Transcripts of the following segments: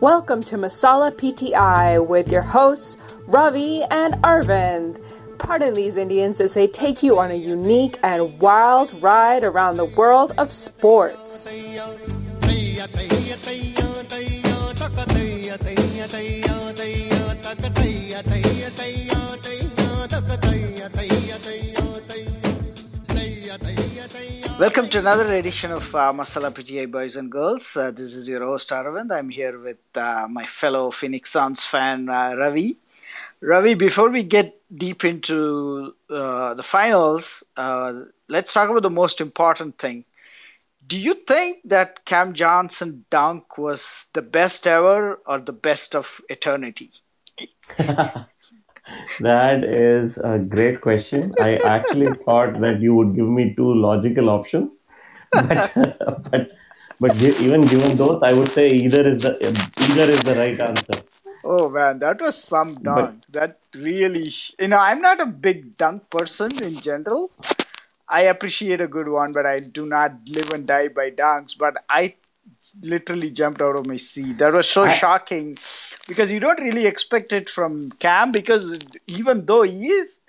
Welcome to Masala PTI with your hosts, Ravi and Arvind. Pardon these Indians as they take you on a unique and wild ride around the world of sports. Welcome to another edition of uh, Masala PTI Boys and Girls. Uh, this is your host Aravind. I'm here with uh, my fellow Phoenix Suns fan uh, Ravi. Ravi, before we get deep into uh, the finals, uh, let's talk about the most important thing. Do you think that Cam Johnson dunk was the best ever or the best of eternity? That is a great question. I actually thought that you would give me two logical options, but but but gi- even given those, I would say either is the either is the right answer. Oh man, that was some But dunk. That really, sh- you know, I'm not a big dunk person in general. I appreciate a good one, but I do not live and die by dunks. But I literally jumped out of my seat. That was so I shocking because you don't really expect it from Cam because even though he is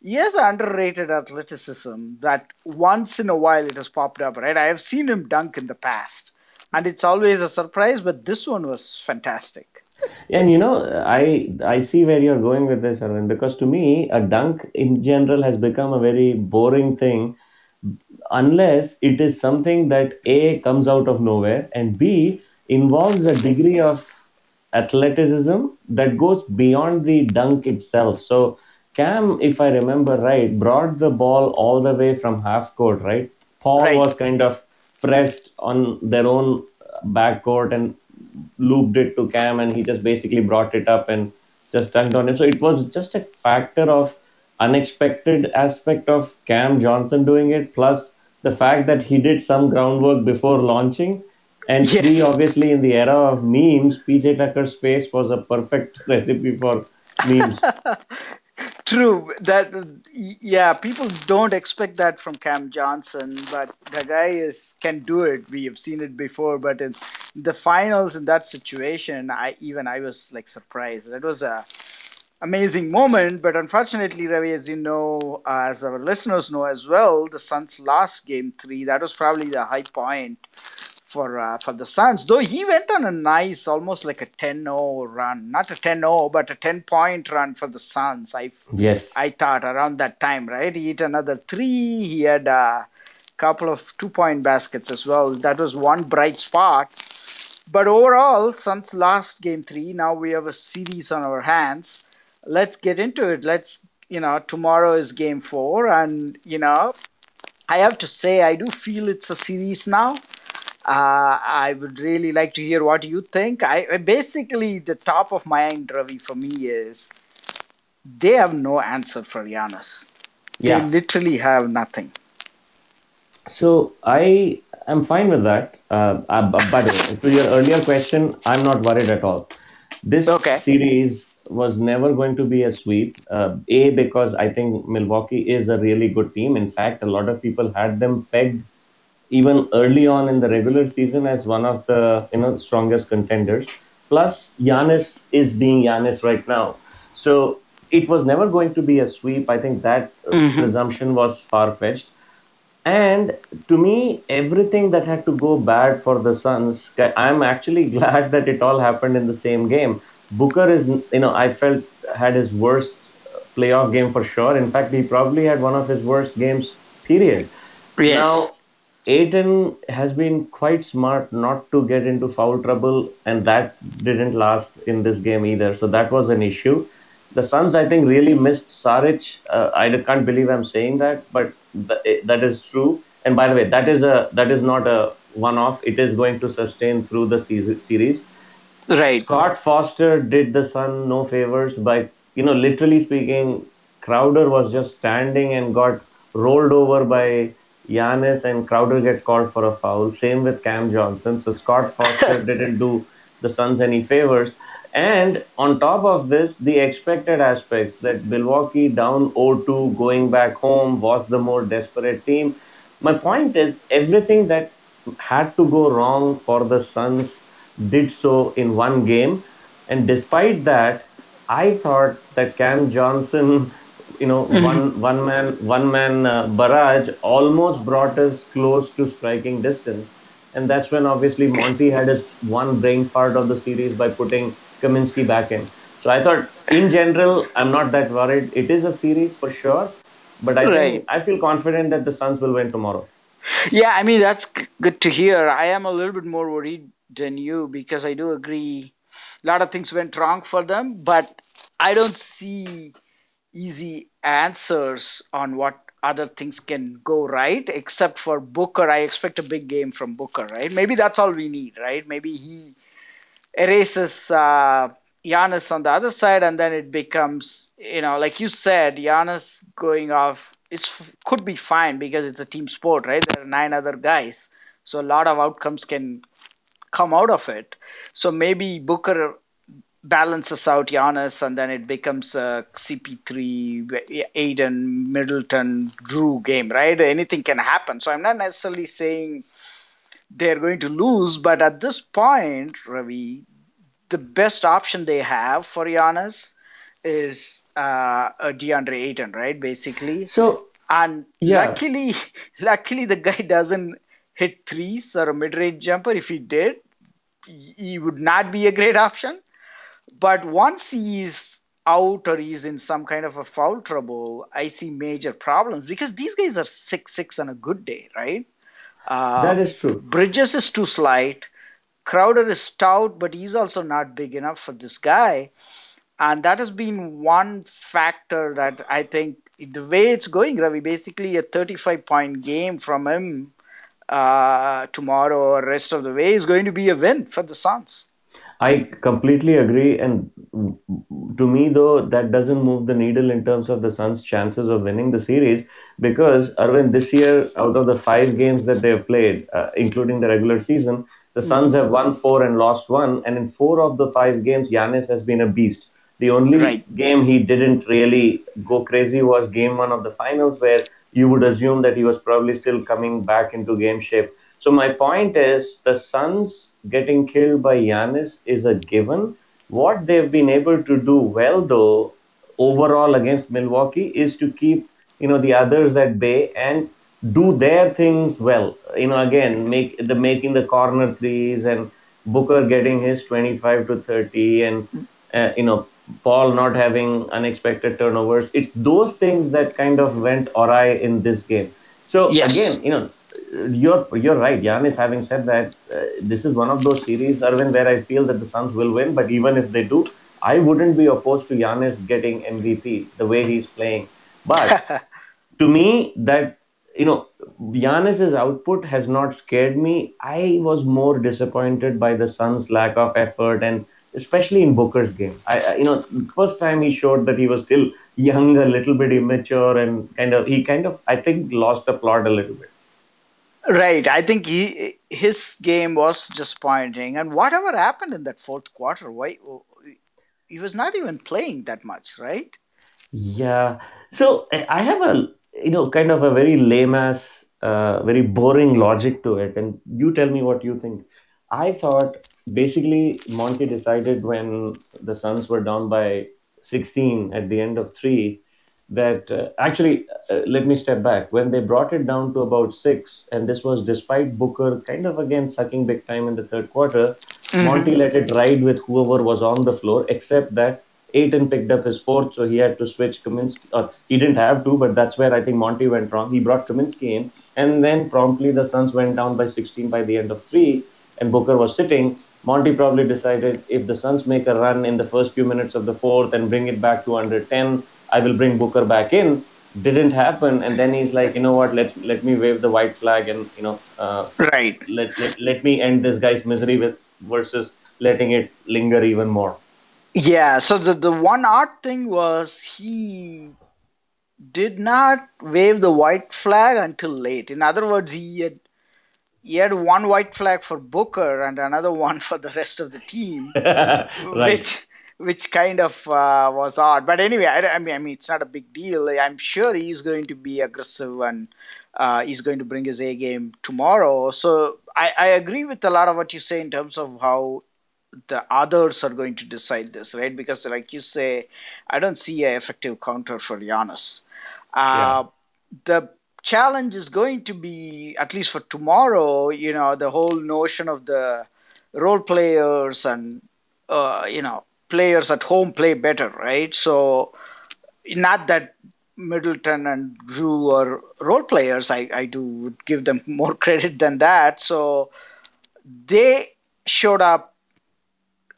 he has underrated athleticism that once in a while it has popped up, right? I have seen him dunk in the past and it's always a surprise, but this one was fantastic. and you know I I see where you're going with this, Arvind, because to me a dunk in general has become a very boring thing unless it is something that A comes out of nowhere and B involves a degree of athleticism that goes beyond the dunk itself. So Cam, if I remember right, brought the ball all the way from half court, right? Paul Right. was kind of pressed on their own back court and looped it to Cam, and he just basically brought it up and just dunked on him. So it was just a factor of unexpected aspect of Cam Johnson doing it, plus the fact that he did some groundwork before launching. And three, obviously, in the era of memes, PJ Tucker's face was a perfect recipe for memes. True. That yeah, people don't expect that from Cam Johnson, but the guy is can do it. We have seen it before, but in the finals in that situation, I even I was like surprised. That was a amazing moment, but unfortunately, Ravi, as you know, uh, as our listeners know as well, the Suns lost Game Three. That was probably the high point for uh, for the Suns. Though he went on a nice, almost like a 10-0 run, not a 10-0, but a 10-point run for the Suns. I Yes. I thought around that time, right? He hit another three. He had a couple of two-point baskets as well. That was one bright spot. But overall, Suns lost game three. Now we have a series on our hands. Let's get into it. Let's, you know, tomorrow is game four. And, you know, I have to say, I do feel it's a series now. Uh, I would really like to hear what you think. I basically the top of my mind, Ravi, for me is they have no answer for Giannis. They Yeah. literally have nothing. So I am fine with that. Uh, uh, b- by the way, to your earlier question, I'm not worried at all. This Okay. series was never going to be a sweep. Uh, a because I think Milwaukee is a really good team. In fact, a lot of people had them pegged even early on in the regular season as one of the you know strongest contenders. Plus, Giannis is being Giannis right now, so it was never going to be a sweep. I think that uh, hmm presumption was far fetched. And to me, everything that had to go bad for the Suns, I'm actually glad that it all happened in the same game. Booker is, you know, I felt had his worst playoff game for sure. In fact, he probably had one of his worst games, period. Yes. Now, Ayton has been quite smart not to get into foul trouble, and that didn't last in this game either. So that was an issue. The Suns, I think, really missed Saric. Uh, I can't believe I'm saying that, but th- that is true. And by the way, that is a that is not a one-off. It is going to sustain through the season, series. Right. Scott Foster did the Sun no favors by, you know, literally speaking, Crowder was just standing and got rolled over by Giannis, and Crowder gets called for a foul. Same with Cam Johnson. So Scott Foster didn't do the Suns any favors. And on top of this, the expected aspects that Milwaukee down 0-2 going back home was the more desperate team. My point is everything that had to go wrong for the Suns did so in one game. And despite that, I thought that Cam Johnson, you know, one one man one man uh, barrage almost brought us close to striking distance. And that's when obviously Monty had his one brain fart of the series by putting Kaminsky back in. So I thought, in general, I'm not that worried. It is a series for sure, but I think I feel confident that the Suns will win tomorrow. Yeah, I mean that's good to hear. I am a little bit more worried than you because I do agree a lot of things went wrong for them, but I don't see easy answers on what other things can go right except for Booker. I expect a big game from Booker, right? Maybe that's all we need, right? Maybe he erases uh, Giannis on the other side, and then it becomes, you know, like you said, Giannis going off is could be fine because it's a team sport, right? There are nine other guys, so a lot of outcomes can come out of it. So maybe Booker balances out Giannis, and then it becomes a CP3, Ayton, Middleton, Jrue game, right? Anything can happen. So I'm not necessarily saying they're going to lose, but at this point, Ravi, the best option they have for Giannis is uh, a DeAndre Ayton, right? Basically, So and yeah, luckily, luckily the guy doesn't hit threes or a mid-range jumper. If he did, he would not be a great option. But once he's out or he's in some kind of a foul trouble, I see major problems because these guys are six six on a good day, right? Uh, that is true. Bridges is too slight. Crowder is stout, but he's also not big enough for this guy. And that has been one factor that I think the way it's going, Ravi, basically a 35 point game from him uh, tomorrow or rest of the way is going to be a win for the Suns. I completely agree. And to me, though, that doesn't move the needle in terms of the Suns' chances of winning the series because, Arvind, this year, out of the five games that they have played, uh, including the regular season, the Suns Mhm. have won four and lost one. And in four of the five games, Giannis has been a beast. The only Right. game he didn't really go crazy was game one of the finals, where you would assume that he was probably still coming back into game shape. So my point is the Suns getting killed by Giannis is a given. What they've been able to do well though overall against Milwaukee is to keep you know the others at bay and do their things well. You know again make the making the corner threes and Booker getting his 25 to 30 and uh, you know Paul not having unexpected turnovers. It's those things that kind of went awry in this game. So Yes. again, you know, you're you're right. Giannis having said that, uh, this is one of those series, Arvind, where I feel that the Suns will win. But even if they do, I wouldn't be opposed to Giannis getting MVP the way he's playing. But to me, that you know, Giannis's output has not scared me. I was more disappointed by the Suns' lack of effort and especially in Booker's game. I, I you know, first time he showed that he was still young, a little bit immature, and kind of he kind of I think lost the plot a little bit. Right. I think he his game was disappointing. And whatever happened in that fourth quarter, why he was not even playing that much, right? Yeah. So I I have a you know kind of a very lame ass, uh, very boring logic to it, and you tell me what you think. I thought basically Monty decided when the Suns were down by 16 at the end of three that uh, actually uh, let me step back when they brought it down to about six and this was despite booker kind of again sucking big time in the third quarter monty hmm let it ride with whoever was on the floor except that Ayton picked up his fourth, so he had to switch Kaminsky. Or he didn't have to, but that's where I think Monty went wrong. He brought Kaminsky in, and then promptly the Suns went down by 16 by the end of three, and Booker was sitting. Monty probably decided if the Suns make a run in the first few minutes of the fourth and bring it back to under 10, I will bring Booker back in. Didn't happen, and then he's like, you know what? Let let me wave the white flag, and you know, uh, Right. let, let let me end this guy's misery with versus letting it linger even more. Yeah. So the, the one odd thing was he did not wave the white flag until late. In other words, he had he had one white flag for Booker and another one for the rest of the team, right. which which kind of uh, was odd. But anyway, I, I mean, I mean, it's not a big deal. I'm sure he's going to be aggressive and uh, he's going to bring his A game tomorrow. So I, I agree with a lot of what you say in terms of how the others are going to decide this, right? Because, like you say, I don't see an effective counter for Giannis. Uh, yeah. The challenge is going to be, at least for tomorrow, you know, the whole notion of the role players and, uh, you know, players at home play better, right? So, not that Middleton and Jrue are role players. I, I do give them more credit than that. So they showed up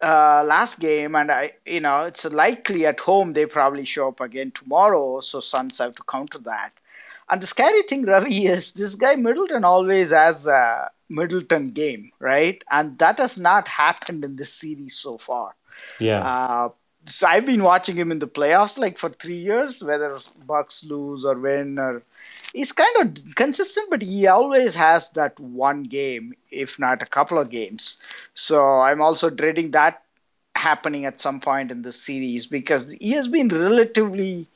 uh, last game, and I, you know, it's likely at home they probably show up again tomorrow. So Suns have to counter that. And the scary thing, Ravi, is this guy Middleton always has a Middleton game, right? And that has not happened in this series so far. Yeah. Uh, so I've been watching him in the playoffs like for three years, whether Bucks lose or win, or he's kind of consistent, but he always has that one game, if not a couple of games. So I'm also dreading that happening at some point in the series because he has been relatively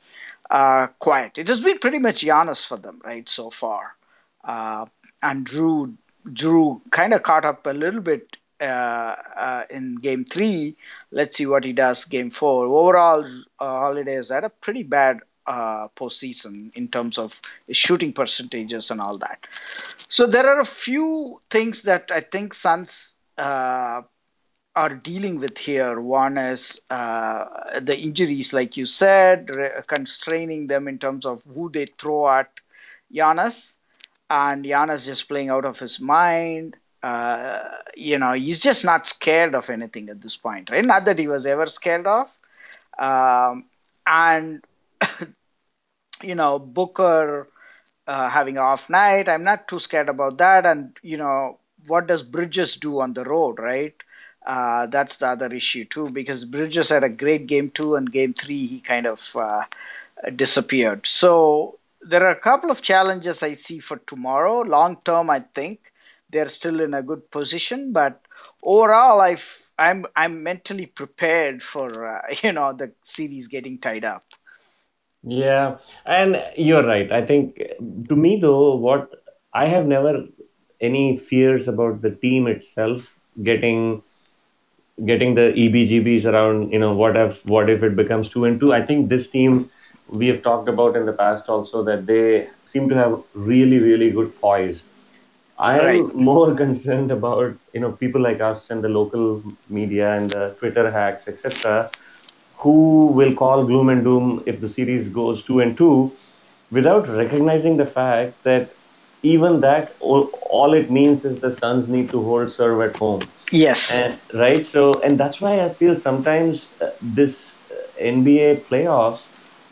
uh, quiet. It has been pretty much Giannis for them, right, so far. Uh, and Jrue Jrue kind of caught up a little bit uh, uh, in game three. Let's see what he does game four. Overall, uh, Holiday has had a pretty bad uh, postseason in terms of shooting percentages and all that. So there are a few things that I think Suns uh, are dealing with here. One is uh, the injuries, like you said, re- constraining them in terms of who they throw at Giannis, and Giannis just playing out of his mind. Uh, you know, he's just not scared of anything at this point, right? Not that he was ever scared of. Um, and, you know, Booker uh, having off night, I'm not too scared about that. And, you know, what does Bridges do on the road, right? Uh, that's the other issue too, because Bridges had a great game two and game three, he kind of uh, disappeared. So there are a couple of challenges I see for tomorrow. Long term, I think they're still in a good position. But overall, i I'm, I'm mentally prepared for uh, you know the series getting tied up. Yeah, and you're right. I think to me though, what I have never any fears about the team itself getting getting the EBGBs around. You know, what if what if it becomes two and two? I think this team we have talked about in the past also that they seem to have really really good poise I am right. more concerned about you know people like us and the local media and the Twitter hacks, etc., who will call gloom and doom if the series goes two and two, without recognizing the fact that even that all, all it means is the Suns need to hold serve at home. Yes. And, right. So and that's why I feel sometimes uh, this uh, NBA playoffs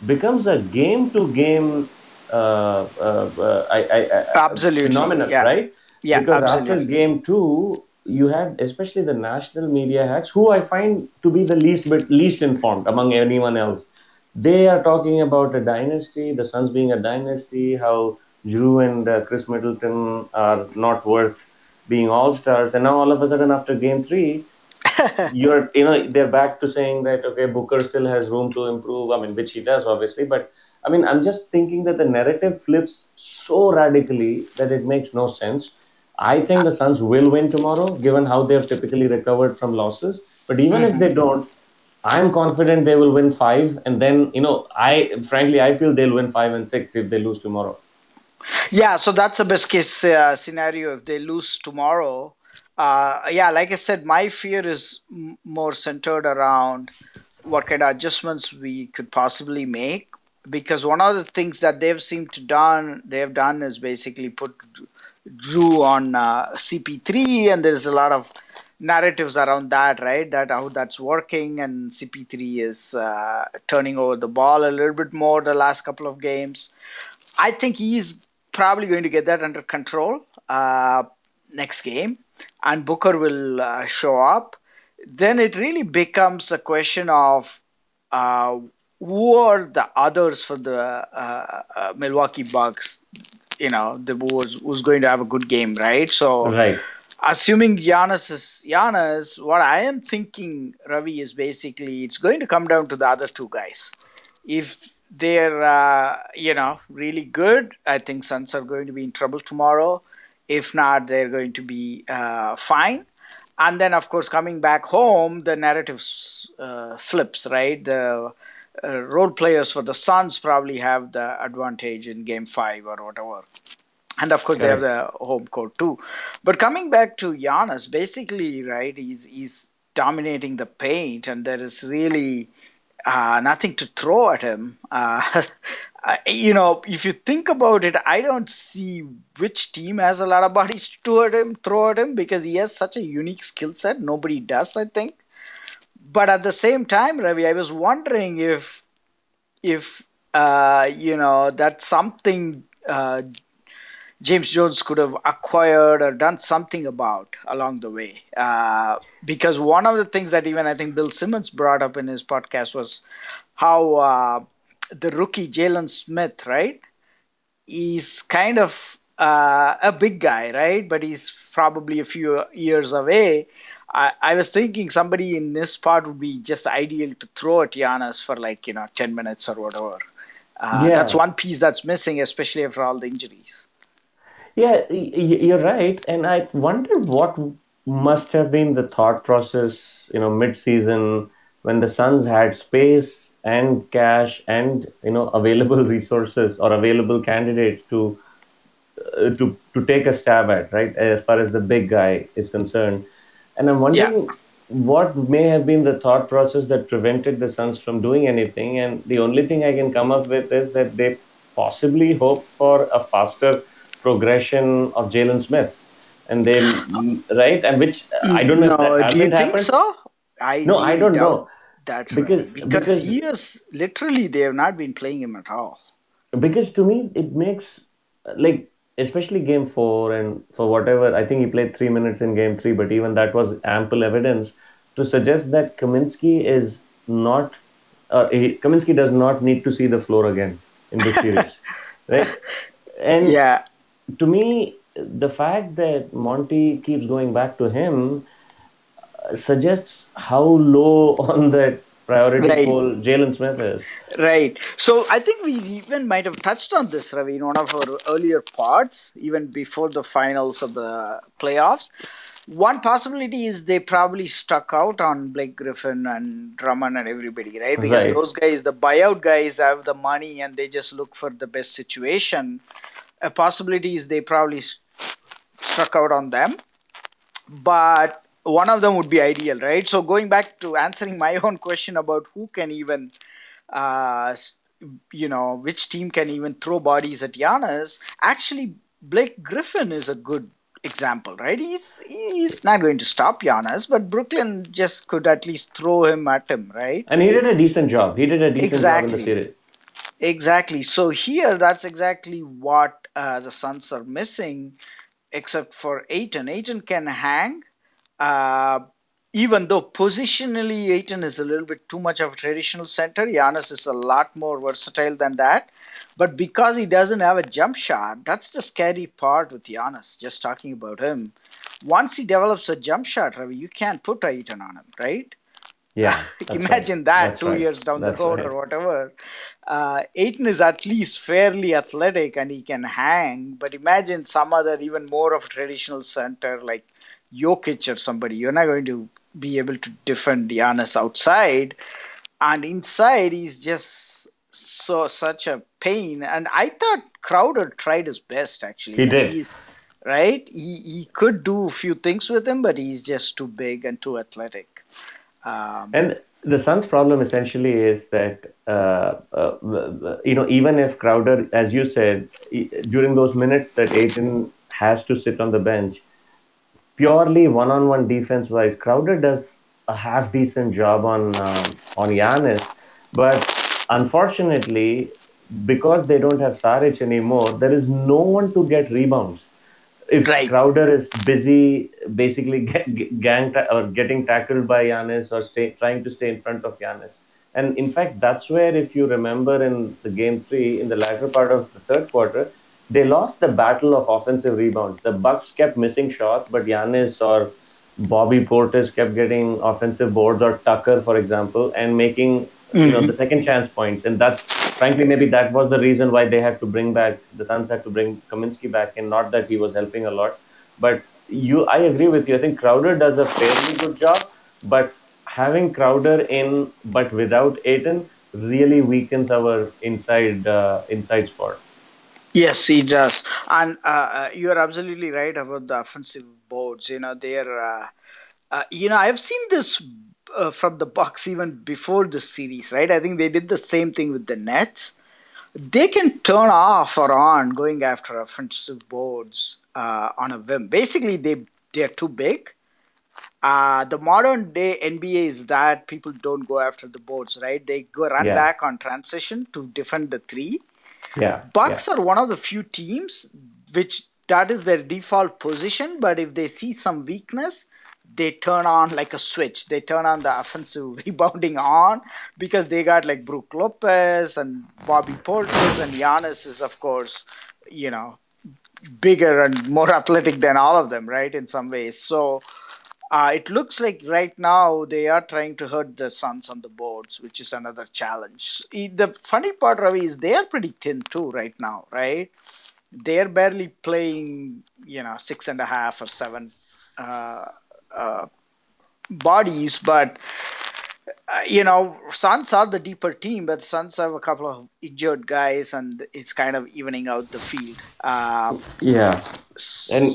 becomes a game to game uh, uh, uh, I, I, absolutely phenomenal, yeah. right? Yeah, because absolutely. after game two, you had especially the national media hacks, who I find to be the least bit least informed among anyone else. They are talking about a dynasty, the Suns being a dynasty, how Jrue and uh, Khris Middleton are not worth being all stars, and now all of a sudden after game three, you're you know they're back to saying that okay Booker still has room to improve. I mean, which he does obviously, but I mean, I'm just thinking that the narrative flips so radically that it makes no sense. I think the Suns will win tomorrow, given how they've typically recovered from losses. But even mm-hmm. if they don't, I'm confident they will win five. And then, you know, I frankly, I feel they'll win five and six if they lose tomorrow. Yeah, so that's a best case uh, scenario. If they lose tomorrow. Uh, yeah, like I said, my fear is m- more centered around what kind of adjustments we could possibly make. Because one of the things that they've seemed to done they've done is basically put Jrue on uh, CP3 and there's a lot of narratives around that right? That how that's working and CP3 is uh, turning over the ball a little bit more the last couple of games. I think he's probably going to get that under control uh, next game and Booker will uh, show up then it really becomes a question of uh, who are the others for the uh, uh, Milwaukee Bucks? You know, the who's, who's going to have a good game, right? So, right. assuming Giannis is Giannis, what I am thinking, Ravi, is basically it's going to come down to the other two guys. If they're, uh, you know, really good, I think Suns are going to be in trouble tomorrow. If not, they're going to be uh, fine. and then of course coming back home the narrative uh, flips right the uh, role players for the suns probably have the advantage in game five or whatever and of course Correct. they have the home court too but coming back to Giannis basically right he's he's dominating the paint and there is really uh, nothing to throw at him. Uh, you know, if you think about it, I don't see which team has a lot of bodies to throw at him, throw at him because he has such a unique skill set. Nobody does, I think. But at the same time, Ravi, I was wondering if, if uh, you know, that's something uh, James Jones could have acquired or done something about along the way. Uh, because one of the things that even I think Bill Simmons brought up in his podcast was how uh, the rookie Jalen Smith, right? He's kind of uh, a big guy, right? But he's probably a few years away. I, I was thinking somebody in this spot would be just ideal to throw at Giannis for like, you know, 10 minutes or whatever. Uh, yeah. That's one piece that's missing, especially after all the injuries. Yeah, you're right. And I wonder what must have been the thought process, you know, mid-season when the Suns had space and cash and you know available resources or available candidates to uh, to to take a stab at, right? As far as the big guy is concerned, and I'm wondering. Yeah. What may have been the thought process that prevented the Suns from doing anything? And the only thing I can come up with is that they possibly hope for a faster progression of Jalen Smith, and they right and which I don't know. No, do you think happened. so? I no, I don't know. That because, because because he is literally they have not been playing him at all. Because to me it makes like especially game four and for whatever I think he played three minutes in game three, but even that was ample evidence to suggest that Kaminsky is not uh, he, Kaminsky does not need to see the floor again in this series, right? And yeah, to me, the fact that Monty keeps going back to him uh, suggests how low on that priority right. poll Jalen Smith is. Right. So I think we even might have touched on this, Ravi, in one of our earlier parts, even before the finals of the playoffs. One possibility is they probably stuck out on Blake Griffin and Drummond and everybody, right? Because right. those guys, the buyout guys, have the money and they just look for the best situation a possibility is they probably struck out on them. But one of them would be ideal right? So going back to answering my own question about who can even uh, you know which team can even throw bodies at Giannis actually Blake Griffin is a good example right? He's he's not going to stop Giannis but Brooklyn just could at least throw him at him right? And he did a decent job. He did a decent exactly. job in the series exactly so here that's exactly what uh, the Suns are missing, except for Ayton. Ayton can hang, uh, even though positionally Ayton is a little bit too much of a traditional center. Giannis is a lot more versatile than that. But because he doesn't have a jump shot, that's the scary part with Giannis, just talking about him. Once he develops a jump shot, Ravi, you can't put Ayton on him, right? Yeah. Imagine right. that that's two right. years down that's the road right. or whatever. Uh, Ayton is at least fairly athletic and he can hang, but imagine some other even more of a traditional center like Jokic or somebody. You're not going to be able to defend Giannis outside, and inside he's just so such a pain. And I thought Crowder tried his best actually. He did. He's, right? He he could do a few things with him, but he's just too big and too athletic. Um, and the Suns' problem essentially is that uh, uh, you know even if Crowder, as you said, during those minutes that Ayton has to sit on the bench, purely one-on-one defense-wise, Crowder does a half decent job on um, on Giannis, but unfortunately, because they don't have Saric anymore, there is no one to get rebounds if right. Crowder is busy basically get, gang ta- or getting tackled by Giannis or stay, trying to stay in front of Giannis. And in fact, that's where, if you remember in the game three, in the latter part of the third quarter, they lost the battle of offensive rebounds. The Bucks kept missing shots, but Giannis or Bobby Portis kept getting offensive boards, or Tucker, for example, and making mm-hmm. you know mm-hmm. the second chance points. And that's frankly, maybe that was the reason why they had to bring back the Suns had to bring Kaminsky back, and not that he was helping a lot, but you, I agree with you. I think Crowder does a fairly good job, but having Crowder in but without Ayton really weakens our inside uh, inside spot. Yes, he does, and uh, uh, you are absolutely right about the offensive boards. You know, they're, uh, uh, you know, I've seen this uh, from the Bucks even before the series, right? I think they did the same thing with the Nets. They can turn off or on going after offensive boards uh, on a whim. Basically, they they're too big. Uh, the modern day NBA is that people don't go after the boards, right? They go run Yeah, back on transition to defend the three yeah, yeah, Bucks are one of the few teams which that is their default position, but if they see some weakness, they turn on like a switch. They turn on the offensive rebounding on because they got like Brook Lopez and Bobby Portis and Giannis is of course, you know, bigger and more athletic than all of them, right? In some ways. So uh, it looks like right now they are trying to hurt the Suns on the boards, which is another challenge. The funny part, Ravi, is they are pretty thin too right now, right? They're barely playing, you know, six and a half or seven uh, uh, bodies, but uh, you know, Suns are the deeper team, but Suns have a couple of injured guys, and it's kind of evening out the field. Uh, yeah. And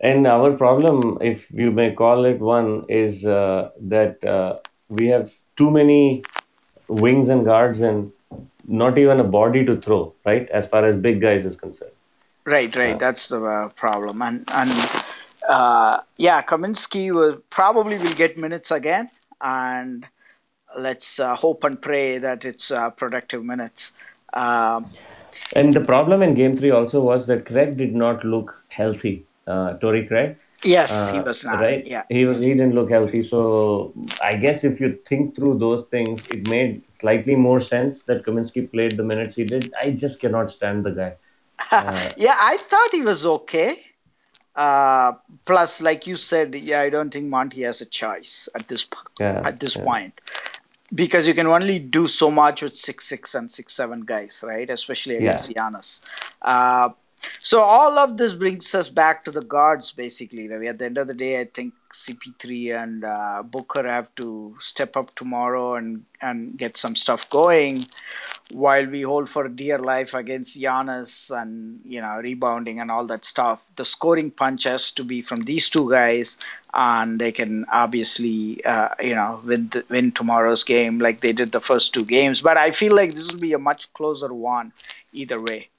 and our problem, if you may call it one, is uh, that uh, we have too many wings and guards and not even a body to throw, right? As far as big guys is concerned. right, right, Uh, that's the uh, problem, and and uh, yeah, Kaminsky will probably will get minutes again, and let's uh, hope and pray that it's uh, productive minutes. Um, and the problem in game three also was that Craig did not look healthy. Uh, Torrey Craig, yes, he uh, was not. right? Yeah, He was he didn't look healthy. So I guess if you think through those things, it made slightly more sense that Kaminsky played the minutes he did. I just cannot stand the guy. Uh, yeah, I thought he was okay. Uh, plus, like you said, yeah, I don't think Monty has a choice at this yeah, at this yeah, point because you can only do so much with six six and six seven guys, right? Especially yeah, against Giannis. Uh, so all of this brings us back to the guards, basically. Ravi. At the end of the day, I think CP3 and uh, Booker have to step up tomorrow and and get some stuff going while we hold for dear life against Giannis and you know rebounding and all that stuff, the scoring punch has to be from these two guys, and they can obviously uh, you know win win tomorrow's game like they did the first two games. But I feel like this will be a much closer one either way.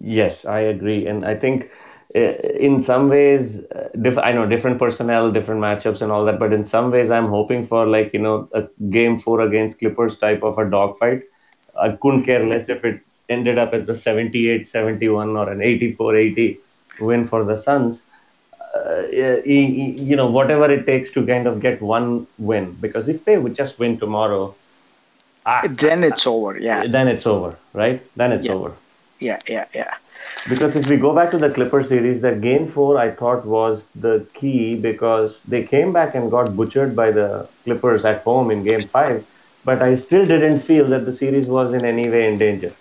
Yes, I agree, and I think uh, in some ways, uh, diff I know different personnel, different matchups, and all that. But in some ways, I'm hoping for like you know a game four against Clippers type of a dogfight. I couldn't care less if it ended up as a 78-71 or an 84-80 win for the Suns. Uh, you know, whatever it takes to kind of get one win, because if they would just win tomorrow, ah, Then it's over. Yeah, then it's over, right? Then it's yeah, over. Yeah, yeah, yeah. Because if we go back to the Clipper series, that game four I thought was the key because they came back and got butchered by the Clippers at home in game five. But I still didn't feel that the series was in any way in danger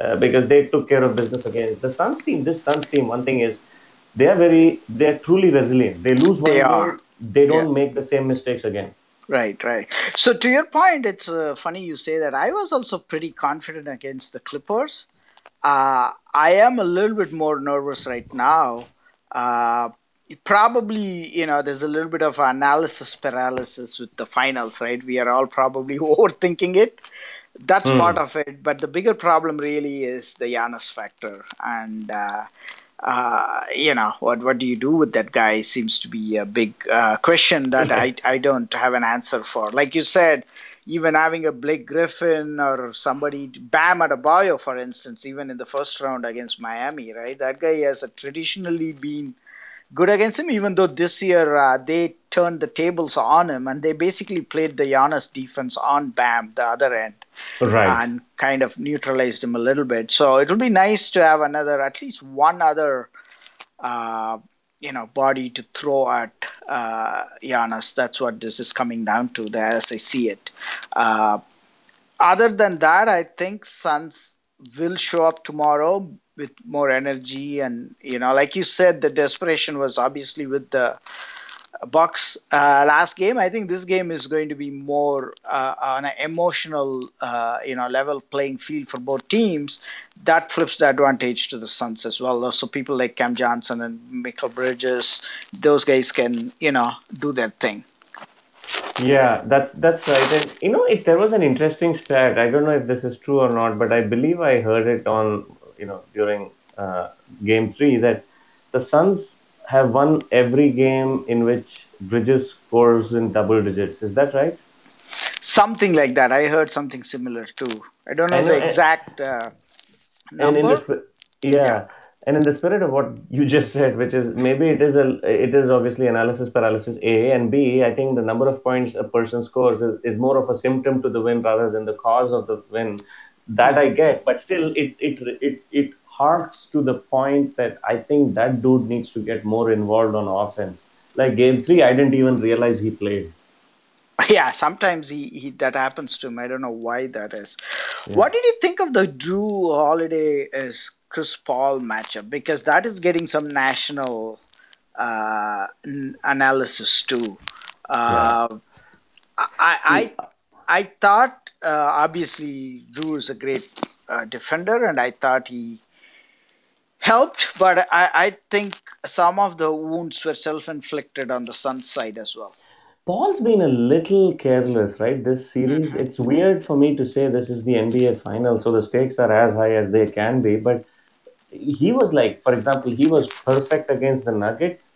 uh, because they took care of business again. The Suns team, this Suns team, one thing is they are very, they are truly resilient. They lose They one are. game, they don't make the same mistakes again. Right, right. So to your point, it's uh, funny you say that. I was also pretty confident against the Clippers. Uh, I am a little bit more nervous right now. Uh, probably, you know, there's a little bit of analysis paralysis with the finals, right? We are all probably overthinking it. That's part Hmm. of it. But the bigger problem really is the Giannis factor. And, uh, uh, you know, what, what do you do with that guy seems to be a big uh, question that I, I don't have an answer for. Like you said, even having a Blake Griffin or somebody, Bam Adebayo, for instance, even in the first round against Miami, right? That guy has a traditionally been good against him, even though this year uh, they turned the tables on him and they basically played the Giannis defense on Bam, the other end, Right. and kind of neutralized him a little bit. So it would be nice to have another, at least one other, uh, you know, body to throw at uh, Giannis. That's what this is coming down to, there as I see it. Uh, other than that, I think Suns will show up tomorrow with more energy and you know like you said the desperation was obviously with the Bucks uh, last game. I think this game is going to be more uh, on an emotional, uh, you know, level playing field for both teams. That flips the advantage to the Suns as well. So people like Cam Johnson and Mikal Bridges, those guys can, you know, do their thing. Yeah, that's that's right. And you know, it, there was an interesting stat. I don't know if this is true or not, but I believe I heard it on you know during uh, Game Three that the Suns have won every game in which Bridges scores in double digits. Is that right? Something like that. I heard something similar too. I don't know and, the exact uh, number. And in the, yeah. yeah. And in the spirit of what you just said, which is maybe it is a it is obviously analysis paralysis A and B. I think the number of points a person scores is, is more of a symptom to the win rather than the cause of the win. That I get, but still, it it it it harks to the point that I think that dude needs to get more involved on offense. Like game three, I didn't even realize he played. Yeah, sometimes he, he that happens to him. I don't know why that is. Yeah. What did you think of the Jrue Holiday as Chris Paul matchup? Because that is getting some national uh, n- analysis too. Uh, yeah. I, I I thought uh, obviously Jrue is a great uh, defender, and I thought he helped, but I, I think some of the wounds were self inflicted on the Suns side as well. Paul's been a little careless, right? This series, mm-hmm. it's weird for me to say this is the NBA final, so the stakes are as high as they can be. But he was like, for example, he was perfect against the Nuggets.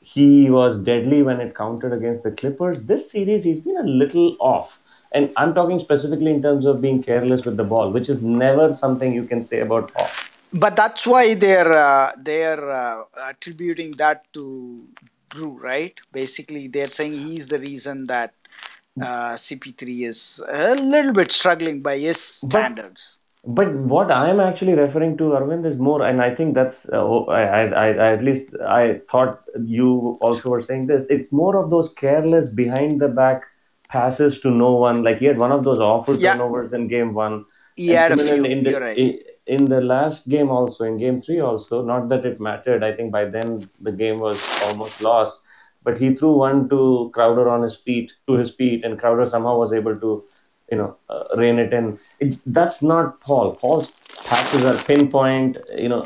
He was deadly when it counted against the Clippers. This series, he's been a little off. And I'm talking specifically in terms of being careless with the ball, which is never something you can say about Paul but that's why they're uh, they're uh, attributing that to Jrue, right? Basically, they're saying he's the reason that uh, CP3 is a little bit struggling by his standards. But, but what I'm actually referring to, Arvind, is more, and I think that's uh, oh, I, I, I, at least I thought you also were saying this. It's more of those careless behind the back passes to no one. Like he had one of those awful yeah. turnovers in game one. Yeah, in the, right in the last game also in game three also not that it mattered. I think by then the game was almost lost. But he threw one to crowder on his feet to his feet and crowder somehow was able to you know uh, rein it in. It, that's not paul. Paul's passes are pinpoint you know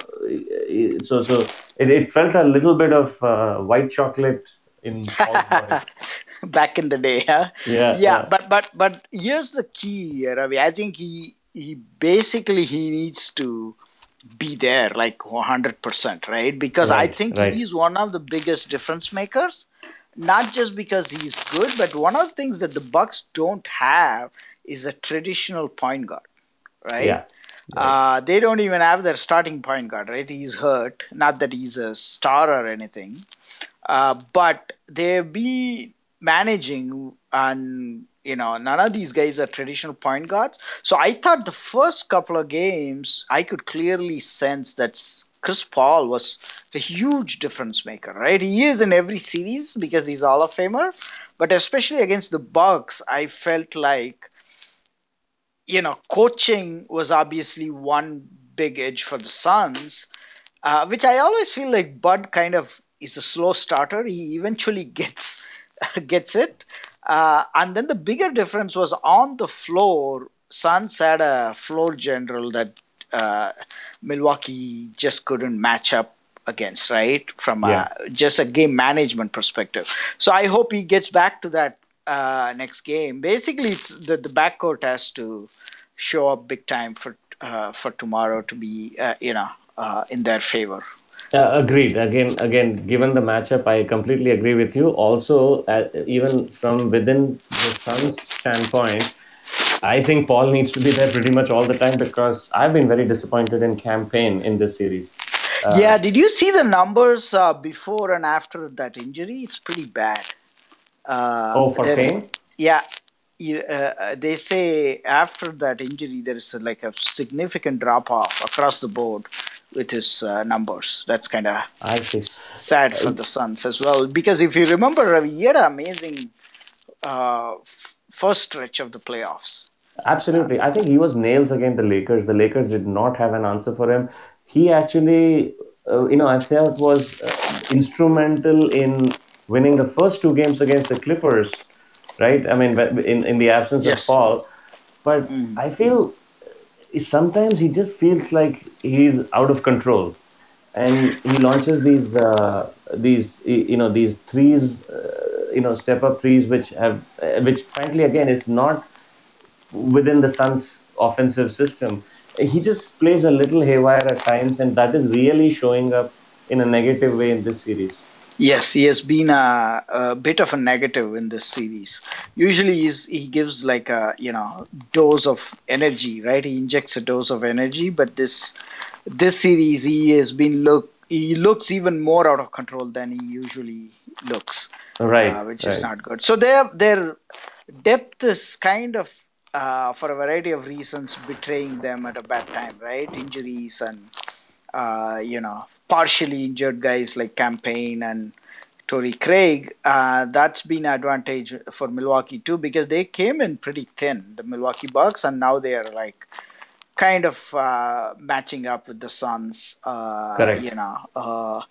so so it, it felt a little bit of uh, white chocolate in back in the day huh? yeah, yeah yeah. but but but here's the key ravi. I think he he basically he needs to be there like 100% right because right, i think right. he's one of the biggest difference makers not just because he's good but one of the things that the bucks don't have is a traditional point guard right yeah uh, they don't even have their starting point guard, right? He's hurt. Not that he's a star or anything, uh, but they've been managing and you know, none of these guys are traditional point guards. So I thought the first couple of games, I could clearly sense that Chris Paul was a huge difference maker, right? He is in every series because he's Hall of Famer, but especially against the Bucks, I felt like, you know, coaching was obviously one big edge for the Suns, uh, which I always feel like Bud kind of is a slow starter. He eventually gets gets it, uh, and then the bigger difference was on the floor. Suns had a floor general that uh, Milwaukee just couldn't match up against, right? From yeah. a, just a game management perspective. So I hope he gets back to that uh, next game. Basically, it's the the backcourt has to show up big time for uh, for tomorrow to be uh, you know uh, in their favor. Uh, agreed. Again, again, given the matchup, I completely agree with you. Also, uh, even from within the Suns' standpoint, I think Paul needs to be there pretty much all the time because I've been very disappointed in Cam Payne in this series. Uh, yeah, did you see the numbers uh, before and after that injury? It's pretty bad. Uh, oh, for Payne? Yeah, uh, they say after that injury there is like a significant drop off across the board with his uh, numbers. That's kind of sad for the Suns as well. Because if you remember, he had an amazing uh, f- first stretch of the playoffs. absolutely. I think he was nails against the Lakers. The Lakers did not have an answer for him. He actually, uh, you know, I thought was uh, instrumental in winning the first two games against the Clippers, right? I mean, in in the absence of Paul, but Mm. I feel sometimes he just feels like he's out of control. And he launches these uh, these you know these threes uh, you know step up threes which have uh, which frankly again is not within the Suns offensive system. He just plays a little haywire at times and that is really showing up in a negative way in this series Yes, he has been a, a bit of a negative in this series. Usually, he's, he gives like a you know dose of energy, right? He injects a dose of energy, but this this series he has been look he looks even more out of control than he usually looks, right uh, which right is not good. So their their depth is kind of uh, for a variety of reasons betraying them at a bad time, right? Injuries and uh, you know, partially injured guys like Cam Payne and Torrey Craig, uh, that's been an advantage for Milwaukee too because they came in pretty thin, the Milwaukee Bucks, and now they are like kind of uh, matching up with the Suns. Uh, Correct. You know, uh,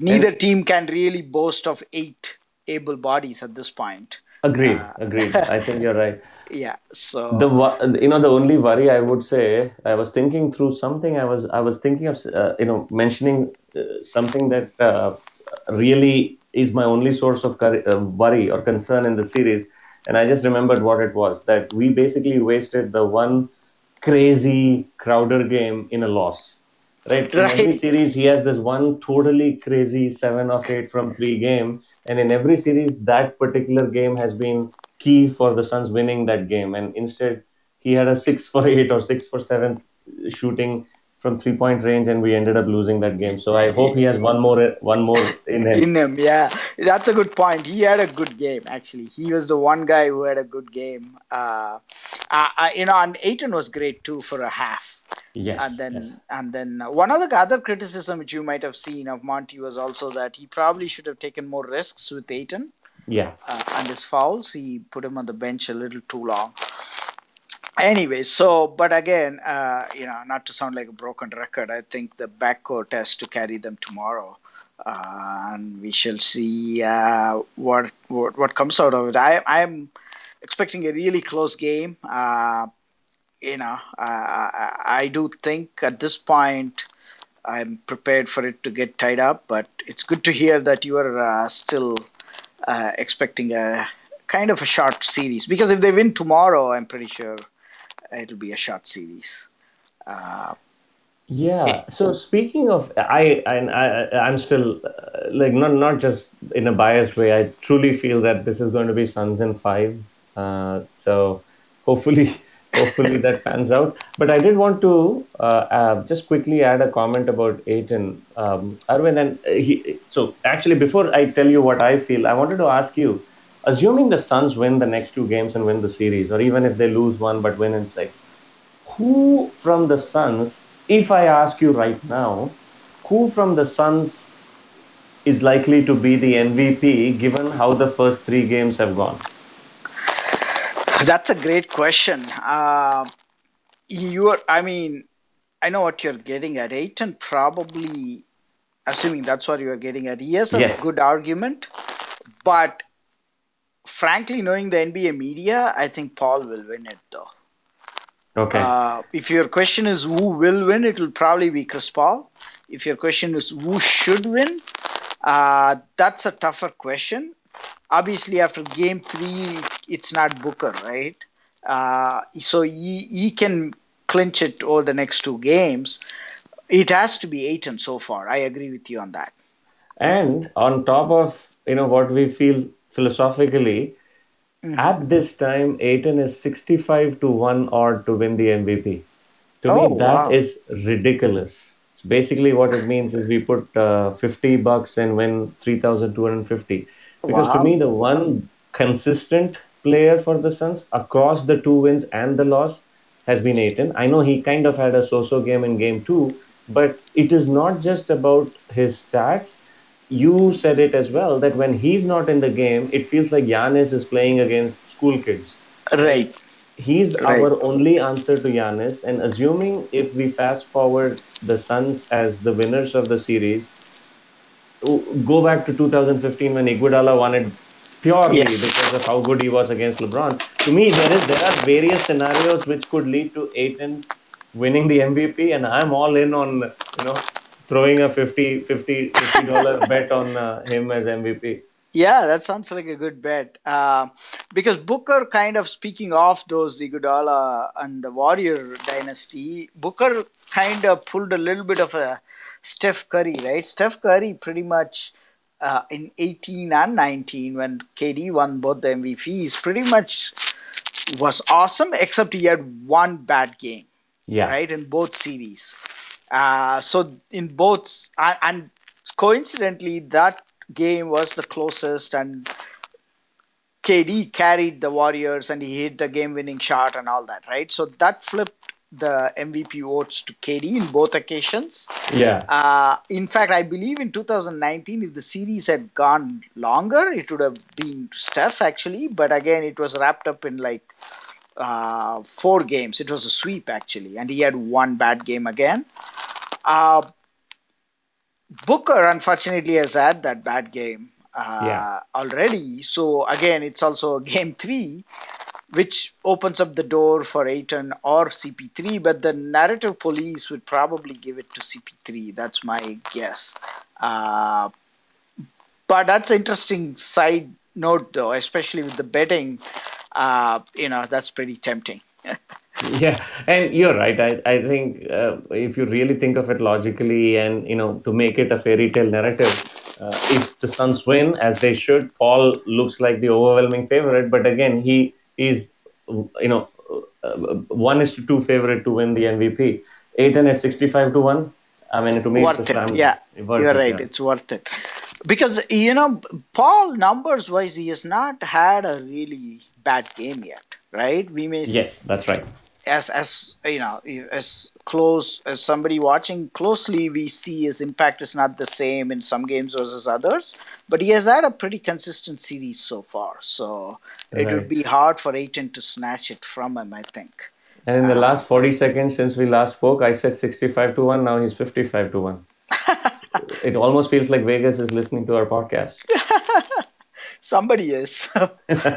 neither And- team can really boast of eight able bodies at this point. agreed Uh, agreed i think you're right Yeah, so the you know the only worry i would say i was thinking through something i was i was thinking of uh, you know mentioning uh, something that uh, really is my only source of uh, worry or concern in the series. And i just remembered what it was that we basically wasted the one crazy crowder game in a loss. Right? In every Right. series he has this one totally crazy 7 of 8 from 3 game. And in every series that particular game has been key for the Suns winning that game. And instead, he had a six for eight or six for seven shooting from three point range, and we ended up losing that game. So I hope he has one more one more in him. in him yeah that's a good point he had a good game actually he was the one guy who had a good game uh, uh, uh, you know and Ayton was great too for a half Yes, and then yes. and then uh, one other other criticism which you might have seen of Monty was also that he probably should have taken more risks with Ayton yeah, uh, and his fouls he put him on the bench a little too long. Anyway so but again uh, you know not to sound like a broken record i think the backcourt has to carry them tomorrow. Uh, and we shall see uh, what, what what comes out of it. I i'm expecting a really close game. Uh, you know uh, I, do think at this point i'm prepared for it to get tied up but it's good to hear that you are still uh, expecting a kind of a short series because if they win tomorrow i'm pretty sure it'll be a short series uh, Yeah. So speaking of, I and I, I'm still uh, like not not just in a biased way. I truly feel that this is going to be Suns in five. Uh, so hopefully, hopefully that pans out. But I did want to uh, uh, just quickly add a comment about Ayton, um, Arvind, and he. So actually, before I tell you what I feel, I wanted to ask you. Assuming the Suns win the next two games and win the series, or even if they lose one but win in six, who from the Suns, if I ask you right now, who from the Suns is likely to be the MVP given how the first three games have gone? That's a great question uh, you are i mean i know what you're getting at Ayton probably assuming that's what you're getting at he has a Yes. good argument but frankly knowing the nba media i think paul will win it though Okay. Uh, if your question is who will win, it will probably be Chris Paul. If your question is who should win, uh, that's a tougher question. Obviously, after game three, it's not Booker, right? Uh, so he, he can clinch it over the next two games. It has to be Ayton so far. I agree with you on that. and on top of you know what we feel philosophically, Mm-hmm. at this time, Ayton is 65 to 1 odd to win the MVP. To Oh, me, that wow. is ridiculous. So basically, what it means is we put uh, 50 bucks and win 3,250. Because to me, the one consistent player for the Suns across the two wins and the loss has been Ayton. I know he kind of had a so-so game in game two, but it is not just about his stats. You said it as well that when he's not in the game, it feels like Giannis is playing against school kids. Right. he's Right. our only answer to Giannis. And assuming if we fast forward the Suns as the winners of the series, go back to 2015 when Iguodala won it purely Yes. because of how good he was against LeBron. To me, there is there are various scenarios which could lead to Ayton winning the MVP, and I'm all in on you know throwing a 50 50 50 dollar bet on uh, him as MVP. Yeah, that sounds like a good bet. Uh, because Booker, kind of speaking of those Iguodala and the Warrior dynasty, Booker kind of pulled a little bit of a Steph Curry, right? Steph Curry pretty much uh, in 18 and 19 when KD won both the MVPs, pretty much was awesome, except he had one bad game, Yeah, right, in both series. Uh, so in both, and, and coincidentally, that game was the closest, and KD carried the Warriors and he hit the game winning shot and all that, right? So that flipped the MVP votes to KD in both occasions. yeah, Uh, in fact, I believe in 2019, if the series had gone longer, it would have been Steph actually. But again, it was wrapped up in like uh, four games. It was a sweep actually, and he had one bad game again. Uh, Booker unfortunately has had that bad game uh, Yeah. already. So again, it's also game three, which opens up the door for Ayton or CP3. But the narrative police would probably give it to CP3. That's my guess. Uh, but that's an interesting side note, though, especially with the betting. Uh, you know, that's pretty tempting. yeah. And you're right. I I think uh, if you really think of it logically, and you know, to make it a fairy tale narrative, uh, if the Suns win as they should, Paul looks like the overwhelming favorite. But again, he is you know uh, one is to two favorite to win the MVP. Ayton at sixty five to one. I mean, to me, it's a worth it. Yeah, worth you're it, right. yeah. It's worth it because you know Paul numbers wise, he has not had a really bad game yet, right? We may s- Yes, that's right. As as you know as close as somebody watching closely we see his impact is not the same in some games versus others but he has had a pretty consistent series so far so it would be hard for Ayton to snatch it from him i think And in the last 40 seconds since we last spoke, I said 65 to 1. Now he's 55 to 1. it almost feels like Vegas is listening to our podcast. somebody is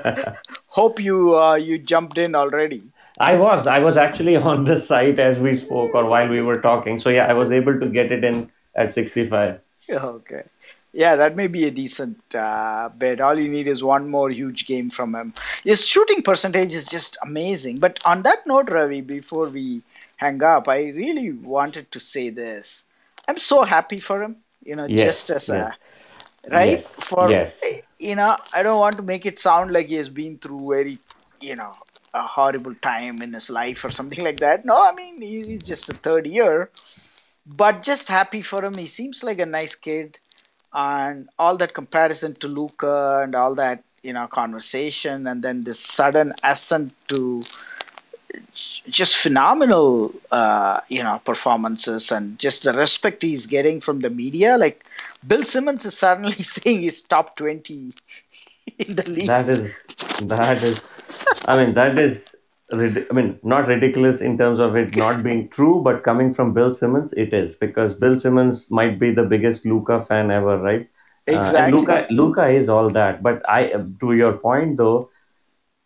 hope you uh, you jumped in already I was. I was actually on the site as we spoke or while we were talking. So, yeah, I was able to get it in at 65. okay yeah that may be a decent uh, bet all you need is one more huge game from him his shooting percentage is just amazing but on that note ravi before we hang up i really wanted to say this i'm so happy for him you know Yes, just as yes. a right Yes, for yes. you know i don't want to make it sound like he has been through very you know a horrible time in his life or something like that no i mean he's just a third year but just happy for him. He seems like a nice kid, and all that comparison to Luka and all that you know conversation, and then this sudden ascent to just phenomenal uh, you know performances and just the respect he's getting from the media. Like Bill Simmons is suddenly saying he's top twenty in the league. That is, that is, I mean, that is, I mean, not ridiculous in terms of it not being true, but coming from Bill Simmons, it is because Bill Simmons might be the biggest Luka fan ever, right? Uh, Exactly. Luka, Luka is all that. But I, to your point though,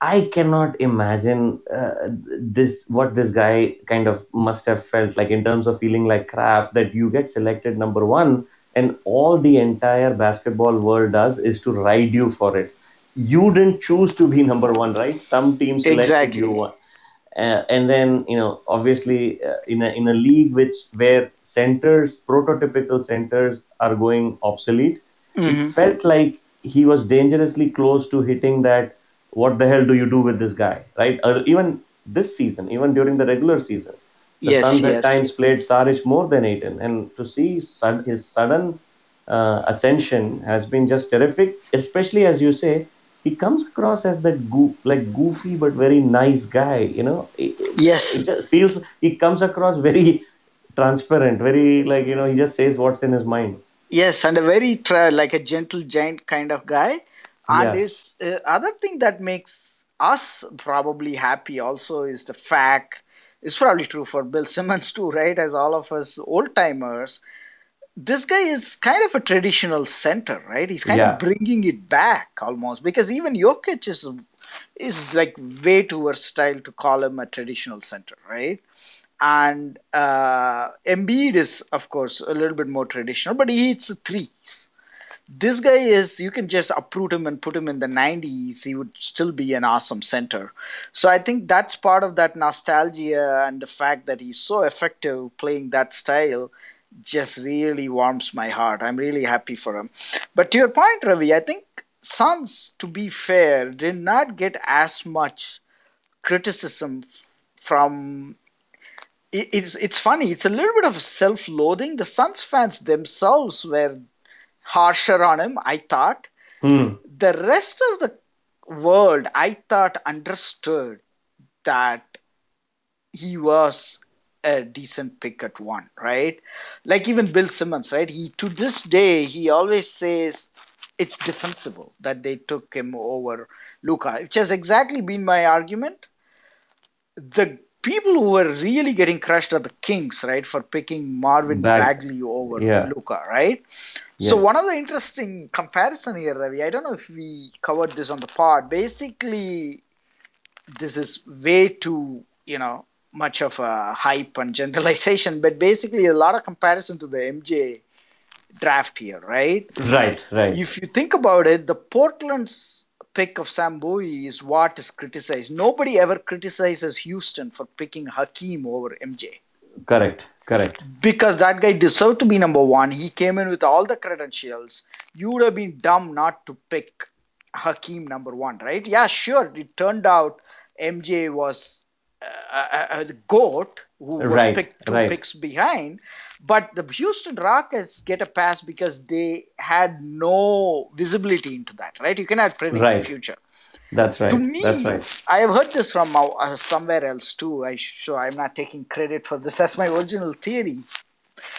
I cannot imagine uh, this what this guy kind of must have felt like in terms of feeling like crap that you get selected number one and all the entire basketball world does is to ride you for it. You didn't choose to be number one, right? Some teams selected Exactly. you one. Uh, and then you know obviously uh, in a in a league which where centers prototypical centers are going obsolete Mhm. it felt like he was dangerously close to hitting that what the hell do you do with this guy right uh, even this season even during the regular season the Yes, Suns yes. at times played Saric more than Ayton and to see sud- his sudden uh, ascension has been just terrific especially as you say he comes across as that goo- like goofy but very nice guy you know it, Yes. it just feels he comes across very transparent very like you know he just says what's in his mind Yes, and a very tra- like a gentle giant kind of guy. And Yeah. his uh, other thing that makes us probably happy also is the fact it's probably true for Bill Simmons too, right? As all of us old timers, this guy is kind of a traditional center, right? He's kind Yeah, of bringing it back almost because even Jokic is is like way too versatile to call him a traditional center, right? And uh, Embiid is, of course, a little bit more traditional, but he hits threes. This guy is you can just uproot him and put him in the 90s he would still be an awesome center. So i think that's part of that nostalgia and the fact that he's so effective playing that style just really warms my heart i'm really happy for him but to your point ravi i think suns to be fair did not get as much criticism from it's it's funny it's a little bit of self-loathing the suns fans themselves were harsher on him, I thought. Hmm. The rest of the world, I thought, understood that he was a decent pick at one, right? Like even Bill Simmons, right? He to this day he always says it's defensible that they took him over Luka, which has exactly been my argument. The people who were really getting crushed are the Kings, right, for picking Marvin Bag. Bagley over Yeah. Luka, right? So one of the interesting comparison here, Ravi, I don't know if we covered this on the pod. Basically, this is way too, you know, much of a hype and generalization, but basically a lot of comparison to the MJ draft here, right? Right. Right. If you think about it, the Portland's pick of Sam Bowie is what is criticized. Nobody ever criticizes Houston for picking Hakeem over MJ Correct. Correct. because that guy deserved to be number one. He came in with all the credentials. You would have been dumb not to pick Hakeem number one, right? Yeah, sure. It turned out MJ was uh, uh, the goat who was Right. picked two Right. picks behind. But the Houston Rockets get a pass because they had no visibility into that, right? You cannot predict the future That's right. to me, That's right. I have heard this from uh, uh, somewhere else too. I so I'm not taking credit for this as my original theory.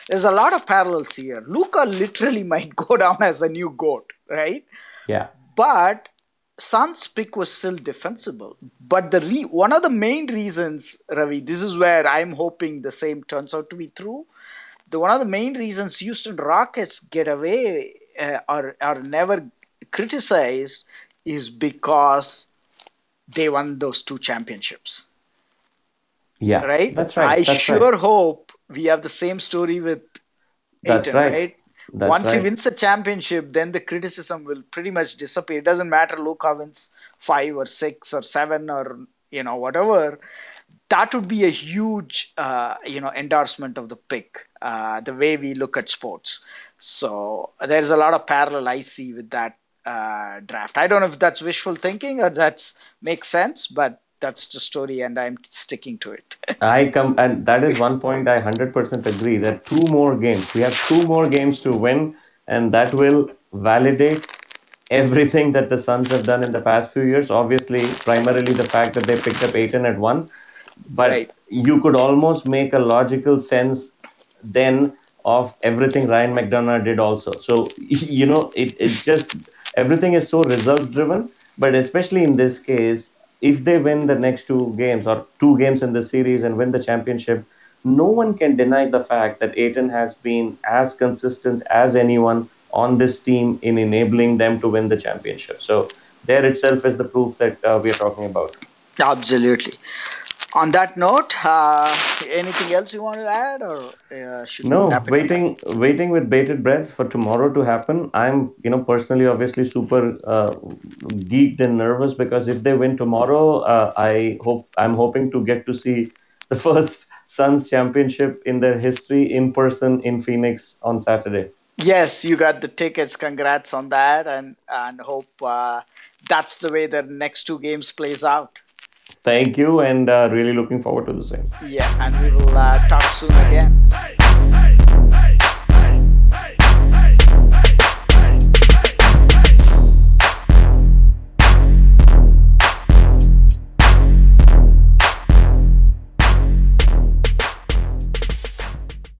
There's a lot of parallels here. Luka literally might go down as a new goat, right? Yeah. But Sun's pick was still defensible. But the re- one of the main reasons, Ravi, this is where I'm hoping the same turns out to be true. The one of the main reasons Houston Rockets get away uh, or are never criticized is because they won those two championships, Yeah. right? That's right. I That's sure right. hope we have the same story with That's Ayton, right. right? That's Once he wins the championship, then the criticism will pretty much disappear. It doesn't matter Luka wins five or six or seven or you know whatever. That would be a huge uh, you know endorsement of the pick, uh, the way we look at sports. So there's a lot of parallel I see with that uh, draft. I don't know if that's wishful thinking or that's makes sense, but that's the story, and I'm sticking to it. I come, and that is one point I 100% agree that two more games, we have two more games to win, and that will validate everything that the Suns have done in the past few years. Obviously, primarily the fact that they picked up Ayton at one, but Right. you could almost make a logical sense then of everything Ryan McDonough did also. So, you know, it, it's just everything is so results driven, but especially in this case, if they win the next two games or two games in the series and win the championship, no one can deny the fact that Ayton has been as consistent as anyone on this team in enabling them to win the championship. So, there itself is the proof that uh, we are talking about. Absolutely. On that note, uh, anything else you want to add, or uh, should No, wrap it up? waiting, waiting with bated breath for tomorrow to happen. I'm, you know, personally, obviously, super uh, geeked and nervous because if they win tomorrow, uh, I hope I'm hoping to get to see the first Suns championship in their history in person in Phoenix on Saturday. Yes, you got the tickets. Congrats on that, and and hope uh, that's the way the next two games plays out. Thank you, and uh, really looking forward to the same. Yeah, and we will uh, talk soon again.